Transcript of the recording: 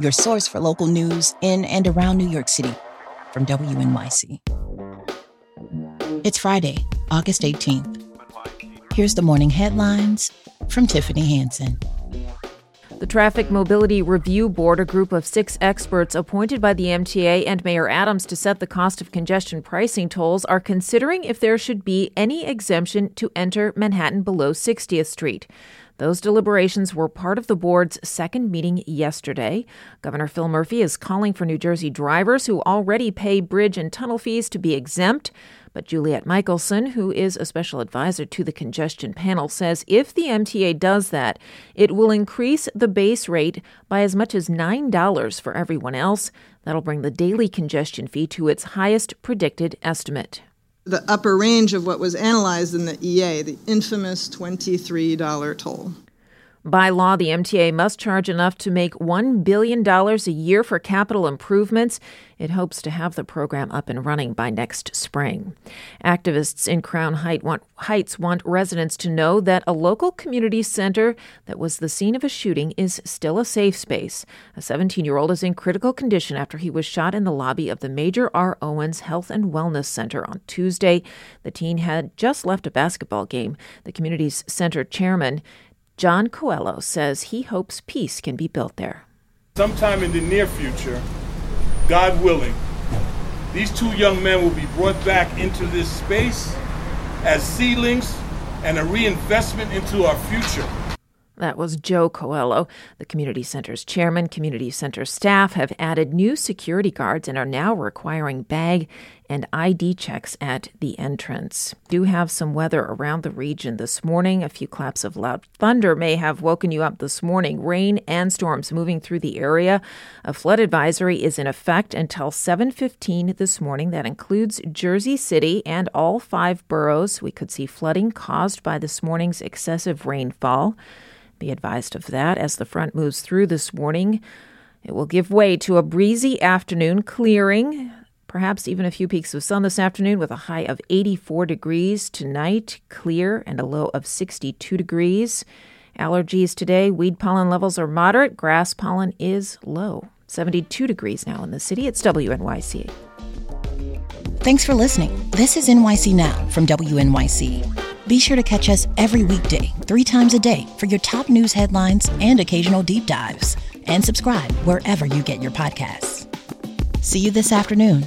your source for local news in and around New York City from WNYC. It's Friday, August 18th. Here's the morning headlines from Tiffany Hansen. The Traffic Mobility Review Board, a group of six experts appointed by the MTA and Mayor Adams to set the cost of congestion pricing tolls, are considering if there should be any exemption to enter Manhattan below 60th Street. Those deliberations were part of the board's second meeting yesterday. Governor Phil Murphy is calling for New Jersey drivers who already pay bridge and tunnel fees to be exempt. But Juliet Michaelson, who is a special advisor to the congestion panel, says if the MTA does that, it will increase the base rate by as much as $9 for everyone else. That'll bring the daily congestion fee to its highest predicted estimate the upper range of what was analyzed in the EA, the infamous $23 toll. By law, the MTA must charge enough to make $1 billion a year for capital improvements. It hopes to have the program up and running by next spring. Activists in Crown Heights want residents to know that a local community center that was the scene of a shooting is still a safe space. A 17 year old is in critical condition after he was shot in the lobby of the Major R. Owens Health and Wellness Center on Tuesday. The teen had just left a basketball game. The community's center chairman John Coelho says he hopes peace can be built there. Sometime in the near future, God willing, these two young men will be brought back into this space as seedlings and a reinvestment into our future. That was Joe Coelho. The community center's chairman, community center staff have added new security guards and are now requiring bag and ID checks at the entrance. Do have some weather around the region this morning. A few claps of loud thunder may have woken you up this morning. Rain and storms moving through the area. A flood advisory is in effect until 7:15 this morning. That includes Jersey City and all five boroughs. We could see flooding caused by this morning's excessive rainfall. Be advised of that as the front moves through this morning. It will give way to a breezy afternoon, clearing, perhaps even a few peeks of sun this afternoon with a high of 84 degrees. Tonight, clear and a low of 62 degrees. Allergies today, weed pollen levels are moderate, grass pollen is low. 72 degrees now in the city. It's WNYC. Thanks for listening. This is NYC Now from WNYC. Be sure to catch us every weekday, three times a day, for your top news headlines and occasional deep dives. And subscribe wherever you get your podcasts. See you this afternoon.